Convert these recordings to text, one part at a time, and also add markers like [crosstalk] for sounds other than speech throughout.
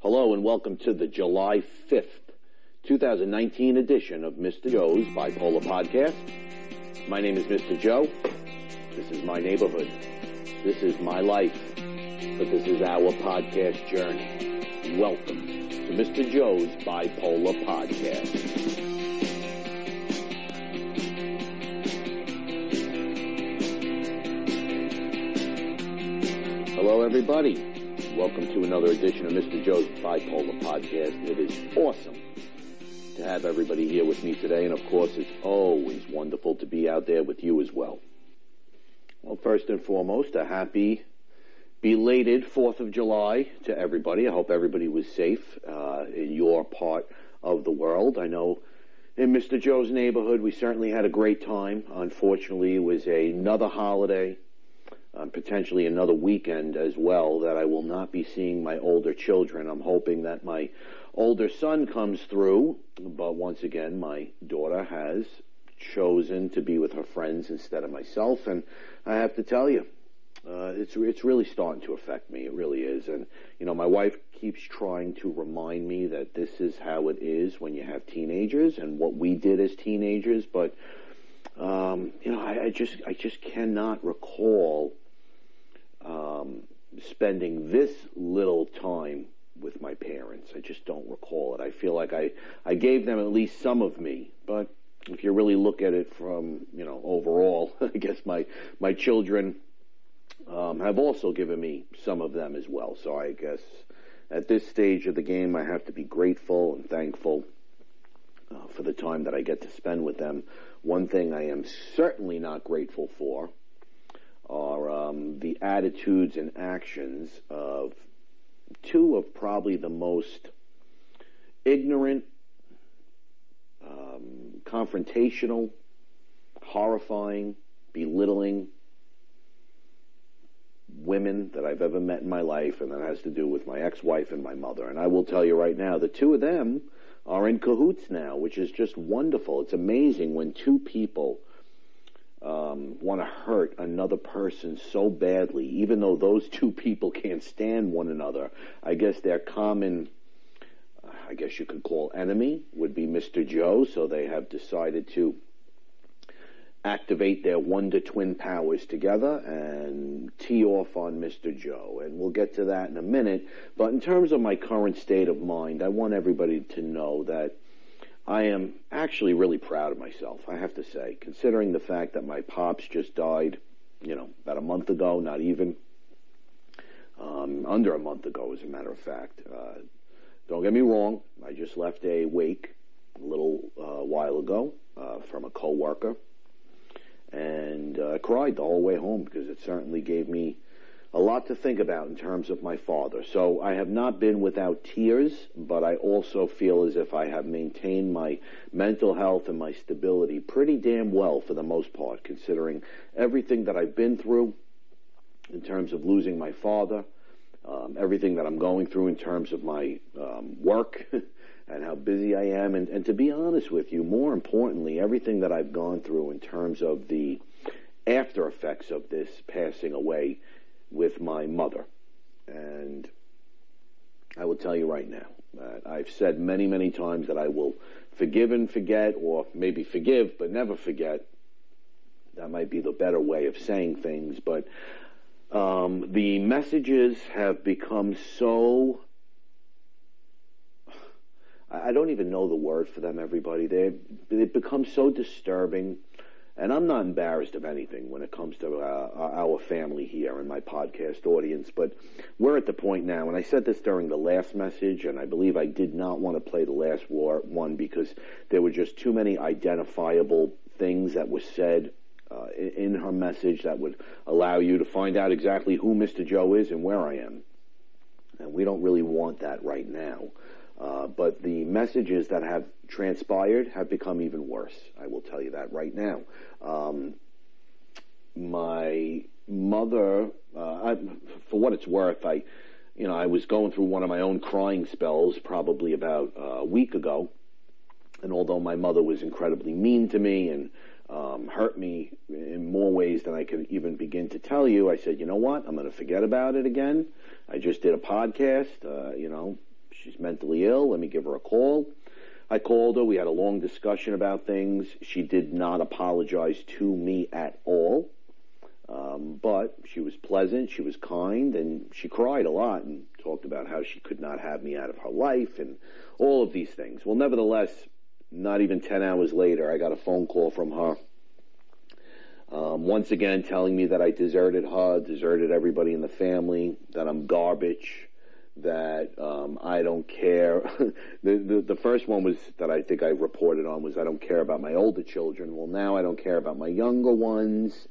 Hello and welcome to the July 5th, 2019 edition of Mr. Joe's Bipolar Podcast. My name is Mr. Joe. This is my neighborhood. This is my life. But this is our podcast journey. Welcome to Mr. Joe's Bipolar Podcast. Hello, everybody. Welcome to another edition of Mr. Joe's Bipolar Podcast. It is awesome to have everybody here with me today, and of course, it's always wonderful to be out there with you as well. Well, first and foremost, a happy belated 4th of July to everybody. I hope everybody was safe uh, in your part of the world. I know in Mr. Joe's neighborhood, we certainly had a great time. Unfortunately, it was another holiday um, potentially another weekend as well that I will not be seeing my older children. I'm hoping that my older son comes through, but once again, my daughter has chosen to be with her friends instead of myself, and I have to tell you, uh, it's it's really starting to affect me. It really is, and you know, my wife keeps trying to remind me that this is how it is when you have teenagers and what we did as teenagers, but um, you know, I, I, just I just cannot recall um, spending this little time with my parents. I just don't recall it. I feel like I I gave them at least some of me, but if you really look at it from you know overall, [laughs] I guess my my children um, have also given me some of them as well. So I guess at this stage of the game, I have to be grateful and thankful uh, for the time that I get to spend with them. One thing I am certainly not grateful for are um, the attitudes and actions of two of probably the most ignorant, um, confrontational, horrifying, belittling women that I've ever met in my life, and that has to do with my ex-wife and my mother. And I will tell you right now, the two of them are in cahoots now, which is just wonderful. It's amazing when two people um, want to hurt another person so badly, even though those two people can't stand one another. I guess their common, I guess you could call enemy, would be Mr. Joe, so they have decided to activate their wonder twin powers together and tee off on Mr. Joe. And we'll get to that in a minute. But in terms of my current state of mind, I want everybody to know that I am actually really proud of myself, I have to say, considering the fact that my pops just died, you know, about a month ago, not even. Um, under a month ago, as a matter of fact. Uh, don't get me wrong, I just left a wake a little uh, while ago uh, from a coworker and uh, cried the whole way home because it certainly gave me a lot to think about in terms of my father. So I have not been without tears, but I also feel as if I have maintained my mental health and my stability pretty damn well for the most part, considering everything that I've been through in terms of losing my father, um, everything that I'm going through in terms of my um, work. [laughs] and how busy I am. And, and to be honest with you, more importantly, everything that I've gone through in terms of the after effects of this passing away with my mother. And I will tell you right now, uh, I've said many, many times that I will forgive and forget, or maybe forgive but never forget. That might be the better way of saying things, but um, the messages have become so I don't even know the word for them, everybody. They they've become so disturbing, and I'm not embarrassed of anything when it comes to uh, our family here and my podcast audience. But we're at the point now, and I said this during the last message, and I believe I did not want to play the last war, one because there were just too many identifiable things that were said uh, in her message that would allow you to find out exactly who Mr. Joe is and where I am. And we don't really want that right now. Uh, but the messages that have transpired have become even worse. I will tell you that right now. Um, my mother, uh, I, for what it's worth, I, you know, I was going through one of my own crying spells probably about a week ago, and although my mother was incredibly mean to me and um, hurt me in more ways than I could even begin to tell you, I said, you know what, I'm going to forget about it again. I just did a podcast, uh, you know, She's mentally ill. Let me give her a call. I called her. We had a long discussion about things. She did not apologize to me at all. Um, but she was pleasant, she was kind, and she cried a lot and talked about how she could not have me out of her life and all of these things. Well, nevertheless, not even 10 hours later, I got a phone call from her. Um, once again, telling me that I deserted her, deserted everybody in the family, that I'm garbage, that um, I don't care. [laughs] the, the, the first one was that I think I reported on was I don't care about my older children. Well, now I don't care about my younger ones.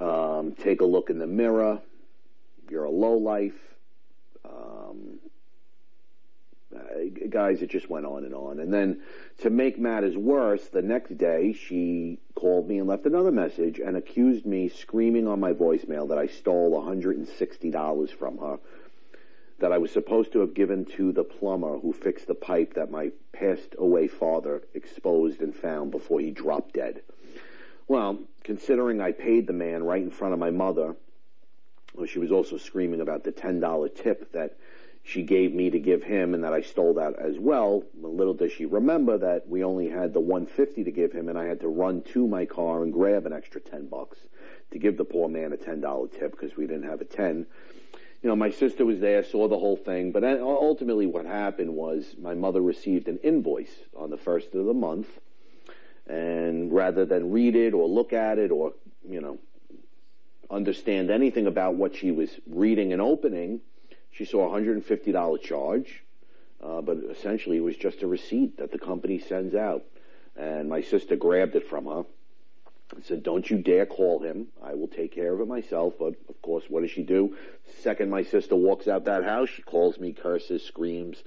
Um, take a look in the mirror. You're a low life. Um, guys, it just went on and on. And then to make matters worse, the next day she called me and left another message and accused me screaming on my voicemail that I stole $160 from her that I was supposed to have given to the plumber who fixed the pipe that my passed away father exposed and found before he dropped dead. Well, considering I paid the man right in front of my mother, well, she was also screaming about the $10 tip that she gave me to give him and that I stole that as well. Little does she remember that we only had the 150 to give him and I had to run to my car and grab an extra 10 bucks to give the poor man a $10 tip because we didn't have a 10. You know, my sister was there, saw the whole thing, but ultimately what happened was my mother received an invoice on the first of the month and rather than read it or look at it or, you know, understand anything about what she was reading and opening, she saw a $150 charge, uh, but essentially it was just a receipt that the company sends out. And my sister grabbed it from her and said, Don't you dare call him. I will take care of it myself. But of course, what does she do? Second my sister walks out that house, she calls me, curses, screams.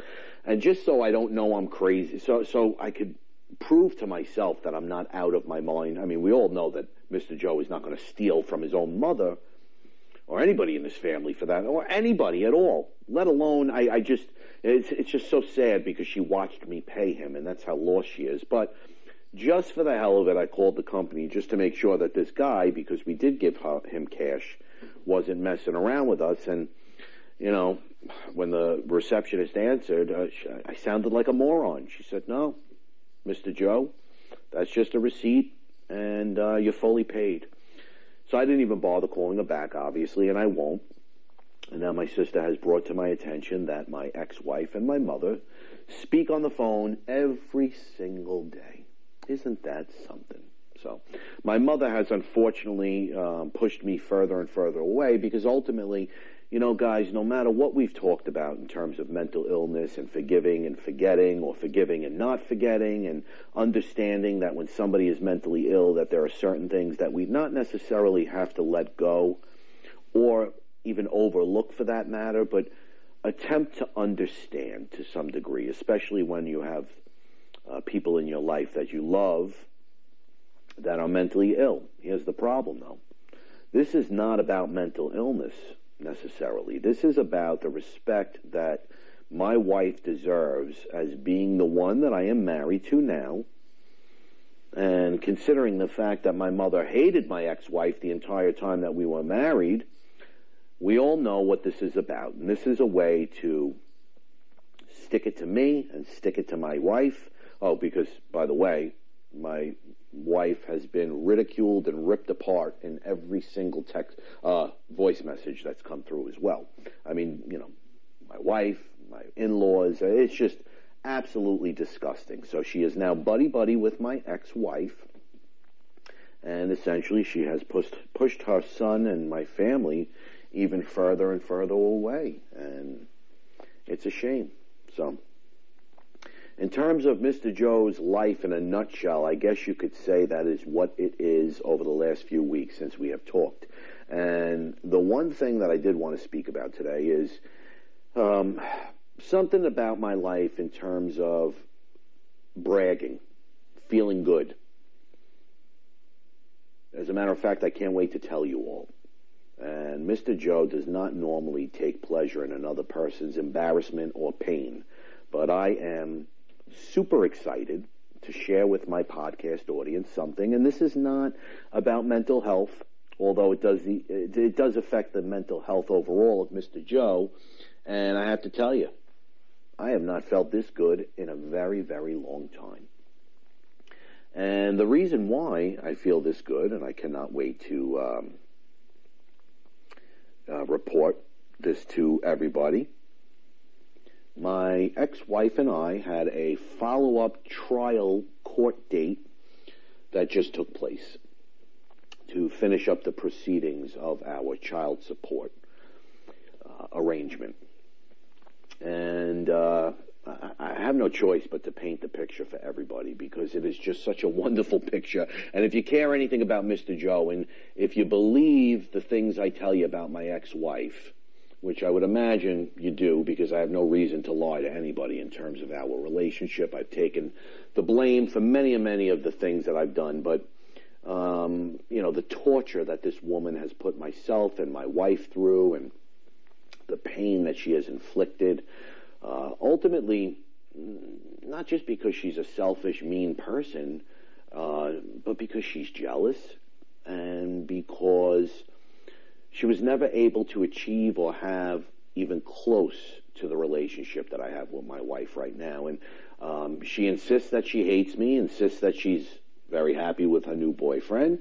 And just so I don't know I'm crazy, so, so I could prove to myself that I'm not out of my mind. I mean, we all know that Mr. Joe is not going to steal from his own mother or anybody in his family for that, or anybody at all. Let alone, I, I just, it's, it's just so sad because she watched me pay him, and that's how lost she is. But just for the hell of it, I called the company just to make sure that this guy, because we did give him cash, wasn't messing around with us. And, you know, when the receptionist answered, uh, I sounded like a moron. She said, no, Mr. Joe. That's just a receipt, and uh, you're fully paid. So I didn't even bother calling her back, obviously, and I won't. And now my sister has brought to my attention that my ex-wife and my mother speak on the phone every single day. Isn't that something? So my mother has unfortunately um, pushed me further and further away because ultimately you know, guys, no matter what we've talked about in terms of mental illness and forgiving and forgetting or forgiving and not forgetting and understanding that when somebody is mentally ill that there are certain things that we not necessarily have to let go or even overlook for that matter, but attempt to understand to some degree, especially when you have uh, people in your life that you love that are mentally ill. Here's the problem though. This is not about mental illness necessarily. This is about the respect that my wife deserves as being the one that I am married to now. And considering the fact that my mother hated my ex-wife the entire time that we were married, we all know what this is about. And this is a way to stick it to me and stick it to my wife. Oh, because, by the way, my wife has been ridiculed and ripped apart in every single text uh, voice message that's come through as well. I mean, you know, my wife, my in-laws, it's just absolutely disgusting. So she is now buddy buddy with my ex-wife, and essentially she has pushed pushed her son and my family even further and further away, and it's a shame. So. In terms of Mr. Joe's life in a nutshell, I guess you could say that is what it is over the last few weeks since we have talked. And the one thing that I did want to speak about today is um, something about my life in terms of bragging, feeling good. As a matter of fact, I can't wait to tell you all. And Mr. Joe does not normally take pleasure in another person's embarrassment or pain, but I am super excited to share with my podcast audience something, and this is not about mental health, although it does it does affect the mental health overall of Mr. Joe. And I have to tell you, I have not felt this good in a very, very long time. And the reason why I feel this good, and I cannot wait to um, uh, report this to everybody, my ex-wife and I had a follow-up trial court date that just took place to finish up the proceedings of our child support uh, arrangement. And uh, I have no choice but to paint the picture for everybody because it is just such a wonderful picture. And if you care anything about Mr. Joe, and if you believe the things I tell you about my ex-wife, which I would imagine you do because I have no reason to lie to anybody in terms of our relationship. I've taken the blame for many and many of the things that I've done, but um, you know, the torture that this woman has put myself and my wife through and the pain that she has inflicted. Uh, ultimately, not just because she's a selfish, mean person, uh, but because she's jealous and because she was never able to achieve or have even close to the relationship that I have with my wife right now. And um, she insists that she hates me, insists that she's very happy with her new boyfriend.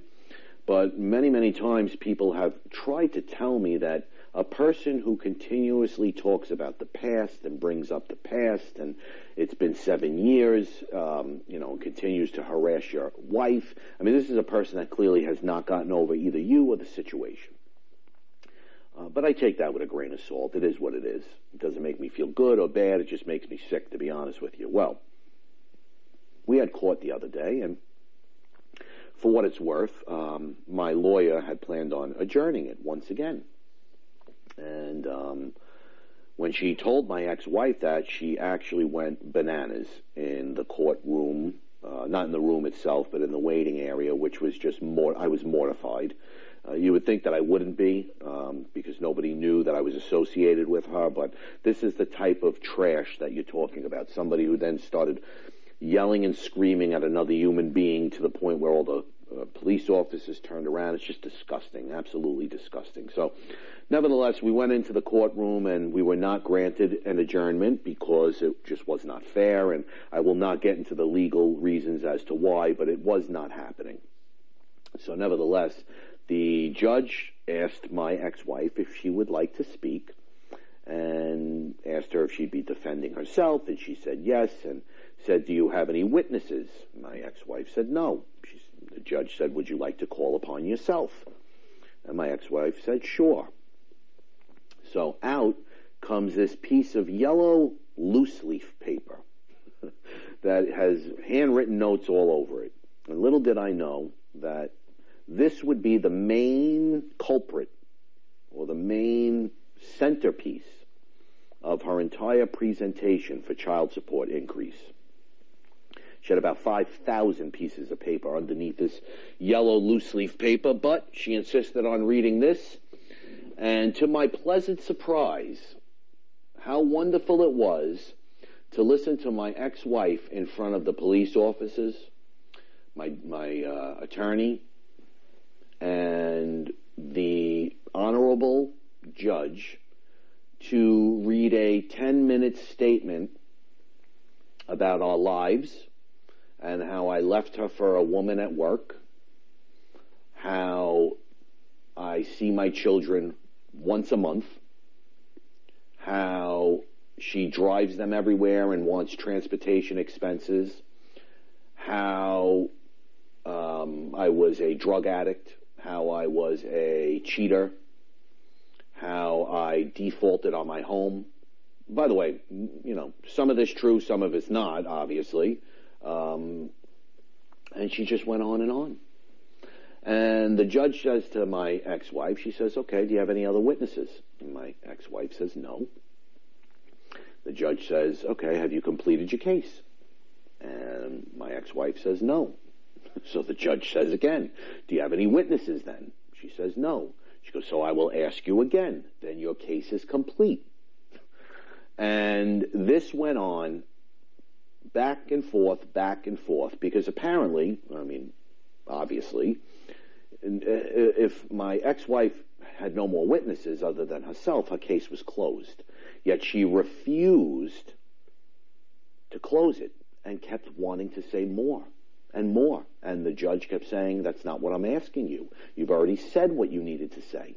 But many, many times people have tried to tell me that a person who continuously talks about the past and brings up the past and it's been seven years, um, you know, continues to harass your wife. I mean, this is a person that clearly has not gotten over either you or the situation. Uh, but I take that with a grain of salt. It is what it is. It doesn't make me feel good or bad. It just makes me sick, to be honest with you. Well, we had court the other day, and for what it's worth, um, my lawyer had planned on adjourning it once again. And um, when she told my ex-wife that, she actually went bananas in the courtroom, uh, not in the room itself, but in the waiting area, which was just more. I was mortified. Uh, you would think that I wouldn't be um, because nobody knew that I was associated with her, but this is the type of trash that you're talking about. Somebody who then started yelling and screaming at another human being to the point where all the uh, police officers turned around. It's just disgusting, absolutely disgusting. So, nevertheless, we went into the courtroom and we were not granted an adjournment because it just was not fair. And I will not get into the legal reasons as to why, but it was not happening. So, nevertheless, the judge asked my ex-wife if she would like to speak and asked her if she'd be defending herself, and she said yes, and said, do you have any witnesses? My ex-wife said no. She, the judge said, would you like to call upon yourself? And my ex-wife said, sure. So out comes this piece of yellow loose leaf paper [laughs] that has handwritten notes all over it. And little did I know that this would be the main culprit or the main centerpiece of her entire presentation for child support increase. She had about 5,000 pieces of paper underneath this yellow loose leaf paper, but she insisted on reading this. And to my pleasant surprise, how wonderful it was to listen to my ex-wife in front of the police officers, my, my uh, attorney, and the honorable judge to read a 10 minute statement about our lives and how I left her for a woman at work, how I see my children once a month, how she drives them everywhere and wants transportation expenses, how um, I was a drug addict, how I was a cheater, how I defaulted on my home. By the way, you know, some of this true, some of it's not, obviously. Um, and she just went on and on. And the judge says to my ex-wife, she says, okay, do you have any other witnesses? And my ex-wife says, no. The judge says, okay, have you completed your case? And my ex-wife says, no. So the judge says again, do you have any witnesses then? She says, no. She goes, so I will ask you again. Then your case is complete. And this went on back and forth, back and forth, because apparently, I mean, obviously, uh, if my ex-wife had no more witnesses other than herself, her case was closed. Yet she refused to close it and kept wanting to say more and more. And the judge kept saying, That's not what I'm asking you. You've already said what you needed to say.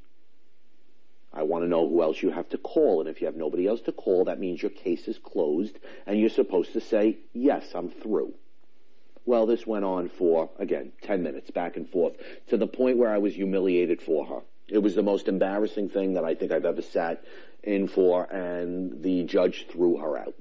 I want to know who else you have to call. And if you have nobody else to call, that means your case is closed and you're supposed to say, Yes, I'm through. Well, this went on for, again, 10 minutes, back and forth, to the point where I was humiliated for her. It was the most embarrassing thing that I think I've ever sat in for, and the judge threw her out.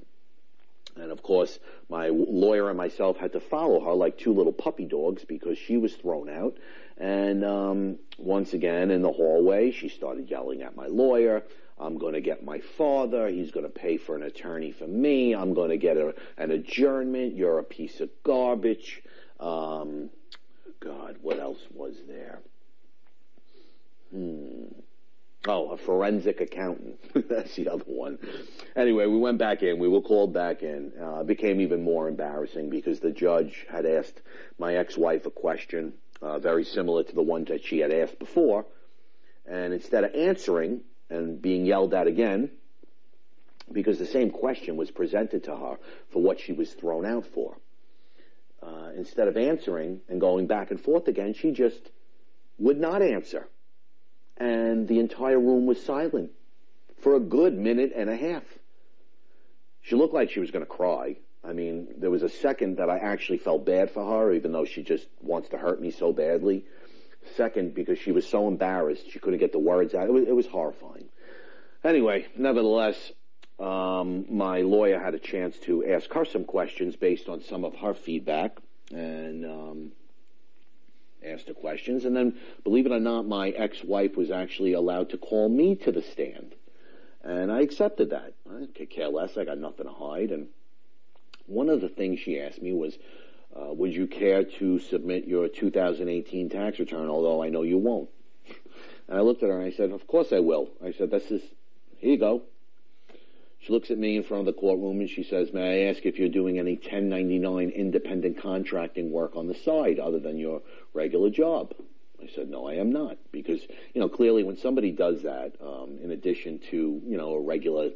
And of course, my lawyer and myself had to follow her like two little puppy dogs because she was thrown out. And um, once again, in the hallway, she started yelling at my lawyer. I'm going to get my father. He's going to pay for an attorney for me. I'm going to get a, an adjournment. You're a piece of garbage. Um, God, what else was there? Hmm. Oh, a forensic accountant. [laughs] That's the other one. Anyway, we went back in. We were called back in. Uh, it became even more embarrassing because the judge had asked my ex-wife a question uh, very similar to the one that she had asked before. And instead of answering and being yelled at again, because the same question was presented to her for what she was thrown out for, uh, instead of answering and going back and forth again, she just would not answer and the entire room was silent for a good minute and a half. She looked like she was going to cry. I mean, there was a second that I actually felt bad for her, even though she just wants to hurt me so badly. Second, because she was so embarrassed, she couldn't get the words out. It was, it was horrifying. Anyway, nevertheless, um, my lawyer had a chance to ask her some questions based on some of her feedback, and um, asked the questions. And then, believe it or not, my ex-wife was actually allowed to call me to the stand. And I accepted that. I could care less. I got nothing to hide. And one of the things she asked me was, uh, would you care to submit your 2018 tax return, although I know you won't? And I looked at her and I said, of course I will. I said, this is, here you go. She looks at me in front of the courtroom and she says, May I ask if you're doing any 1099 independent contracting work on the side other than your regular job? I said, no, I am not. Because, you know, clearly when somebody does that, um, in addition to, you know, a regular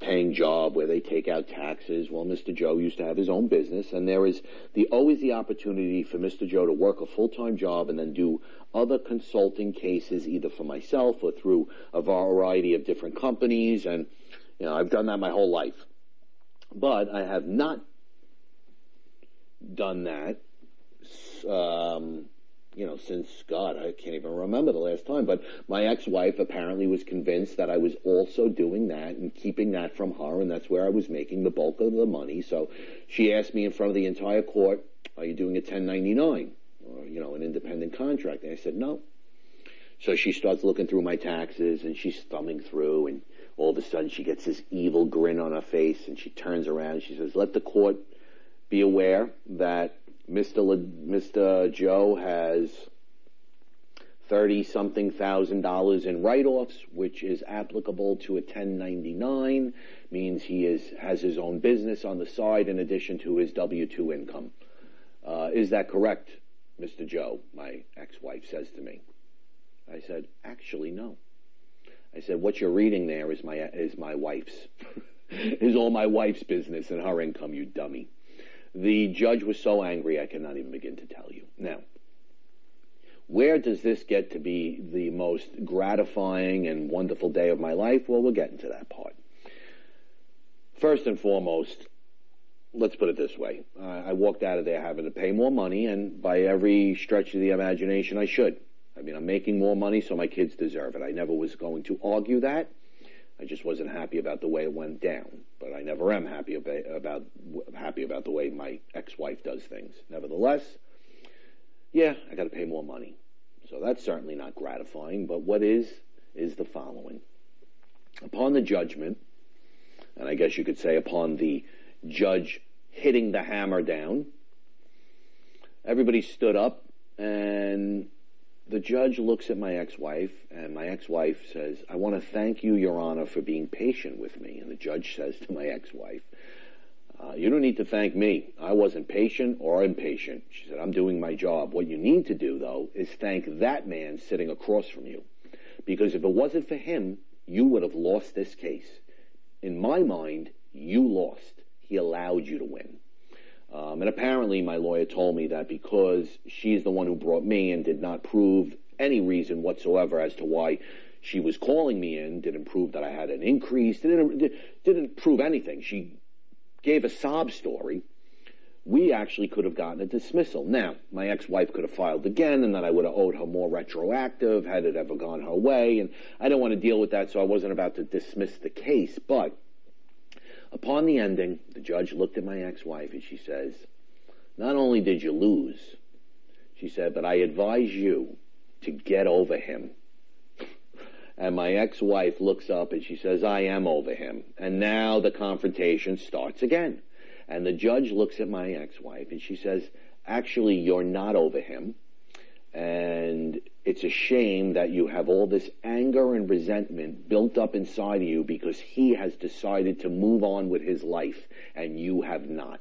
paying job where they take out taxes, well, Mr. Joe used to have his own business, and there is the, always the opportunity for Mr. Joe to work a full-time job and then do other consulting cases, either for myself or through a variety of different companies. And, you know, I've done that my whole life. But I have not done that, um, you know, since God, I can't even remember the last time. But my ex-wife apparently was convinced that I was also doing that and keeping that from her, and that's where I was making the bulk of the money. So she asked me in front of the entire court, "Are you doing a 1099 or you know an independent contract?" And I said, "No." So she starts looking through my taxes and she's thumbing through and all of a sudden she gets this evil grin on her face and she turns around and she says, let the court be aware that Mr. Le- Mr. Joe has 30 something thousand dollars in write-offs, which is applicable to a 1099, means he is, has his own business on the side in addition to his W-2 income. Uh, is that correct, Mr. Joe? My ex-wife says to me. I said, actually, no. I said, what you're reading there is my, is my wife's, [laughs] is all my wife's business and her income, you dummy. The judge was so angry I cannot even begin to tell you. Now, where does this get to be the most gratifying and wonderful day of my life? Well, we'll get into that part. First and foremost, let's put it this way. I walked out of there having to pay more money, and by every stretch of the imagination, I should. I mean, I'm making more money, so my kids deserve it. I never was going to argue that. I just wasn't happy about the way it went down. But I never am happy about, happy about the way my ex-wife does things. Nevertheless, yeah, I got to pay more money. So that's certainly not gratifying. But what is is the following: upon the judgment, and I guess you could say upon the judge hitting the hammer down, everybody stood up and the judge looks at my ex-wife, and my ex-wife says, I want to thank you, Your Honor, for being patient with me. And the judge [laughs] says to my ex-wife, uh, you don't need to thank me. I wasn't patient or impatient. She said, I'm doing my job. What you need to do, though, is thank that man sitting across from you. Because if it wasn't for him, you would have lost this case. In my mind, you lost. He allowed you to win. Um, and apparently, my lawyer told me that because she's the one who brought me and did not prove any reason whatsoever as to why she was calling me in, didn't prove that I had an increase, didn't, didn't prove anything. She gave a sob story. We actually could have gotten a dismissal. Now, my ex-wife could have filed again, and then I would have owed her more retroactive had it ever gone her way. And I don't want to deal with that, so I wasn't about to dismiss the case. But upon the ending, the judge looked at my ex-wife and she says, "Not only did you lose," she said, "but I advise you to get over him." And my ex-wife looks up and she says, I am over him. And now the confrontation starts again. And the judge looks at my ex-wife and she says, actually, you're not over him. And it's a shame that you have all this anger and resentment built up inside of you because he has decided to move on with his life and you have not.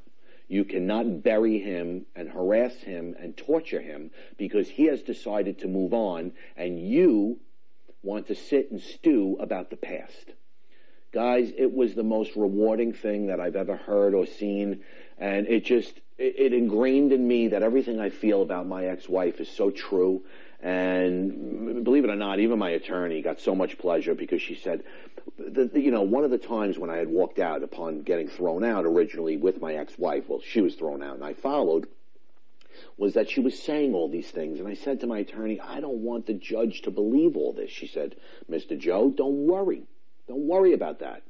You cannot bury him and harass him and torture him because he has decided to move on and you want to sit and stew about the past. Guys, it was the most rewarding thing that I've ever heard or seen, and it just it, it ingrained in me that everything I feel about my ex-wife is so true. And believe it or not, even my attorney got so much pleasure because she said, the, the, you know, one of the times when I had walked out upon getting thrown out originally with my ex-wife, well, she was thrown out and I followed was that she was saying all these things. And I said to my attorney, I don't want the judge to believe all this. She said, Mr. Joe, don't worry. Don't worry about that.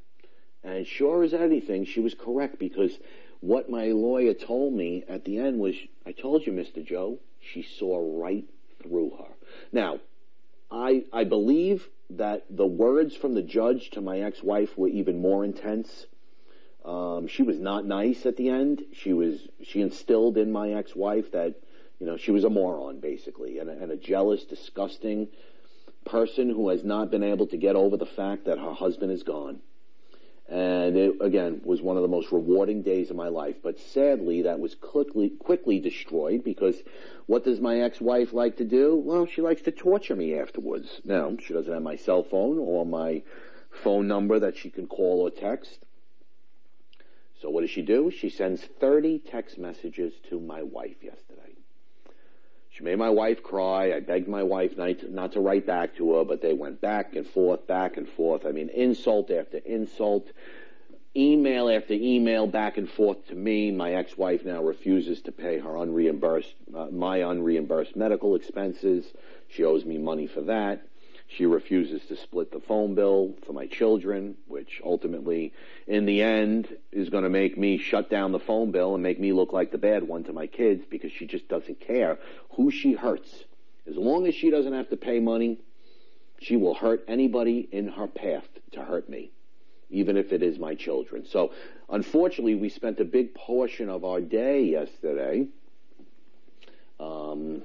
And sure as anything, she was correct because what my lawyer told me at the end was, I told you, Mr. Joe, she saw right through her. Now, I, I believe that the words from the judge to my ex-wife were even more intense um, she was not nice at the end. She was she instilled in my ex-wife that you know she was a moron basically and a, and a jealous, disgusting person who has not been able to get over the fact that her husband is gone. And it again was one of the most rewarding days of my life. But sadly, that was quickly quickly destroyed because what does my ex-wife like to do? Well, she likes to torture me afterwards. Now she doesn't have my cell phone or my phone number that she can call or text. So what does she do? She sends 30 text messages to my wife yesterday. She made my wife cry. I begged my wife not to, write back to her, but they went back and forth, back and forth. I mean, insult after insult, email after email, back and forth to me. My ex-wife now refuses to pay her unreimbursed, uh, my unreimbursed medical expenses. She owes me money for that. She refuses to split the phone bill for my children, which ultimately, in the end, is going to make me shut down the phone bill and make me look like the bad one to my kids because she just doesn't care who she hurts. As long as she doesn't have to pay money, she will hurt anybody in her path to hurt me, even if it is my children. So, unfortunately, we spent a big portion of our day yesterday um,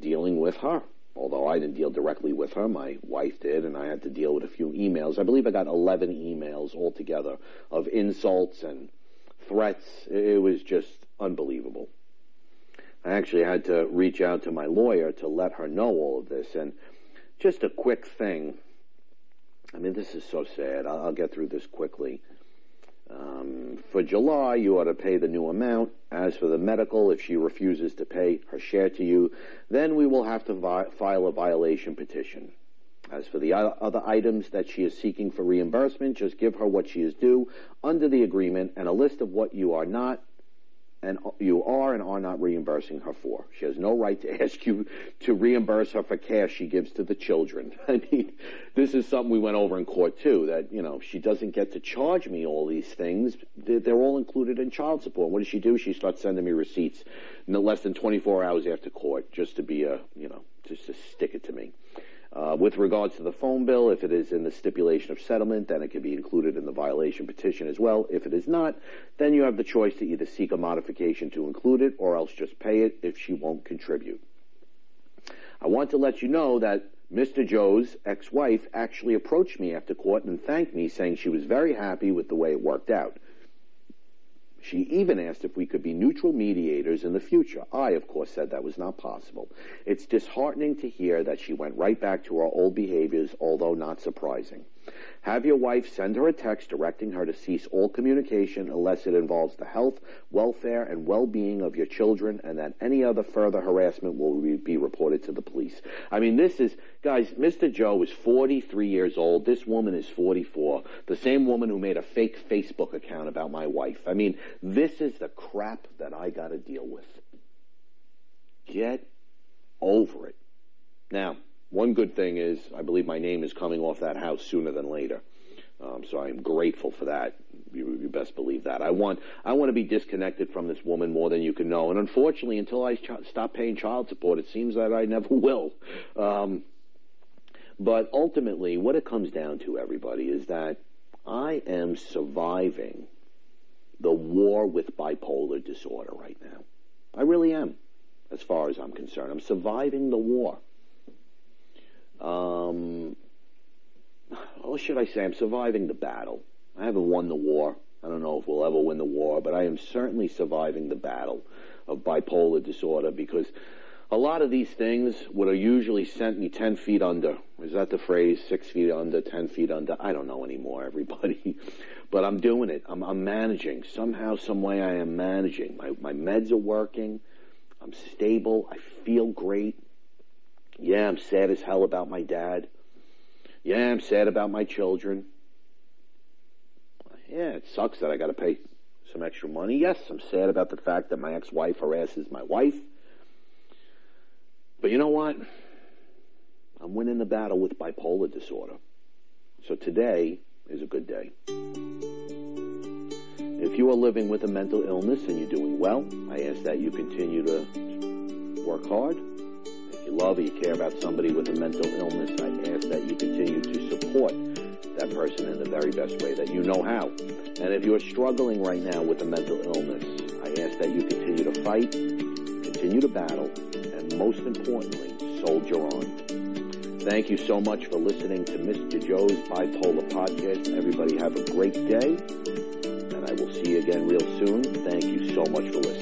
dealing with her although I didn't deal directly with her, my wife did, and I had to deal with a few emails. I believe I got 11 emails altogether of insults and threats. It was just unbelievable. I actually had to reach out to my lawyer to let her know all of this. And just a quick thing. I mean, this is so sad. I'll get through this quickly. Um, for July, you ought to pay the new amount. As for the medical, if she refuses to pay her share to you, then we will have to file a violation petition. As for the other items that she is seeking for reimbursement, just give her what she is due under the agreement and a list of what you are not and you are and are not reimbursing her for. She has no right to [laughs] ask you to reimburse her for cash she gives to the children. [laughs] I mean, this is something we went over in court too, that, you know, she doesn't get to charge me all these things. They're all included in child support. What does she do? She starts sending me receipts no less than 24 hours after court just to be a, you know, just to stick it to me. Uh, with regards to the phone bill, if it is in the stipulation of settlement, then it can be included in the violation petition as well. If it is not, then you have the choice to either seek a modification to include it or else just pay it if she won't contribute. I want to let you know that Mr. Joe's ex-wife actually approached me after court and thanked me, saying she was very happy with the way it worked out. She even asked if we could be neutral mediators in the future. I, of course, said that was not possible. It's disheartening to hear that she went right back to her old behaviors, although not surprising. Have your wife send her a text directing her to cease all communication unless it involves the health, welfare, and well-being of your children and that any other further harassment will be reported to the police. I mean, this is, guys, Mr. Joe is 43 years old. This woman is 44. The same woman who made a fake Facebook account about my wife. I mean, this is the crap that I gotta deal with. Get over it. Now, one good thing is I believe my name is coming off that house sooner than later. Um, so I am grateful for that. You, you, best believe that. I want I want to be disconnected from this woman more than you can know. And unfortunately, until I ch- stop paying child support, it seems that I never [laughs] will. Um, but ultimately, what it comes down to, everybody, is that I am surviving the war with bipolar disorder right now. I really am, as far as I'm concerned. I'm surviving the war. Um, what should I say? I'm surviving the battle. I haven't won the war. I don't know if we'll ever win the war, but I am certainly surviving the battle of bipolar disorder because a lot of these things would have usually sent me 10 feet under. Is that the phrase? Six feet under, 10 feet under? I don't know anymore, [laughs] everybody. but I'm doing it. I'm, I'm managing. Somehow, some way I am managing. My, my meds are working. I'm stable. I feel great. Yeah, I'm sad as hell about my dad. Yeah, I'm sad about my children. Yeah, it sucks that I got to pay some extra money. Yes, I'm sad about the fact that my ex-wife harasses my wife. But you know what? I'm winning the battle with bipolar disorder. So today is a good day. If you are living with a mental illness and you're doing well, I ask that you continue to work hard you love or you care about somebody with a mental illness, I ask that you continue to support that person in the very best way that you know how. And if you're struggling right now with a mental illness, I ask that you continue to fight, continue to battle, and most importantly, soldier on. Thank you so much for listening to Mr. Joe's Bipolar Podcast. Everybody have a great day, and I will see you again real soon. Thank you so much for listening.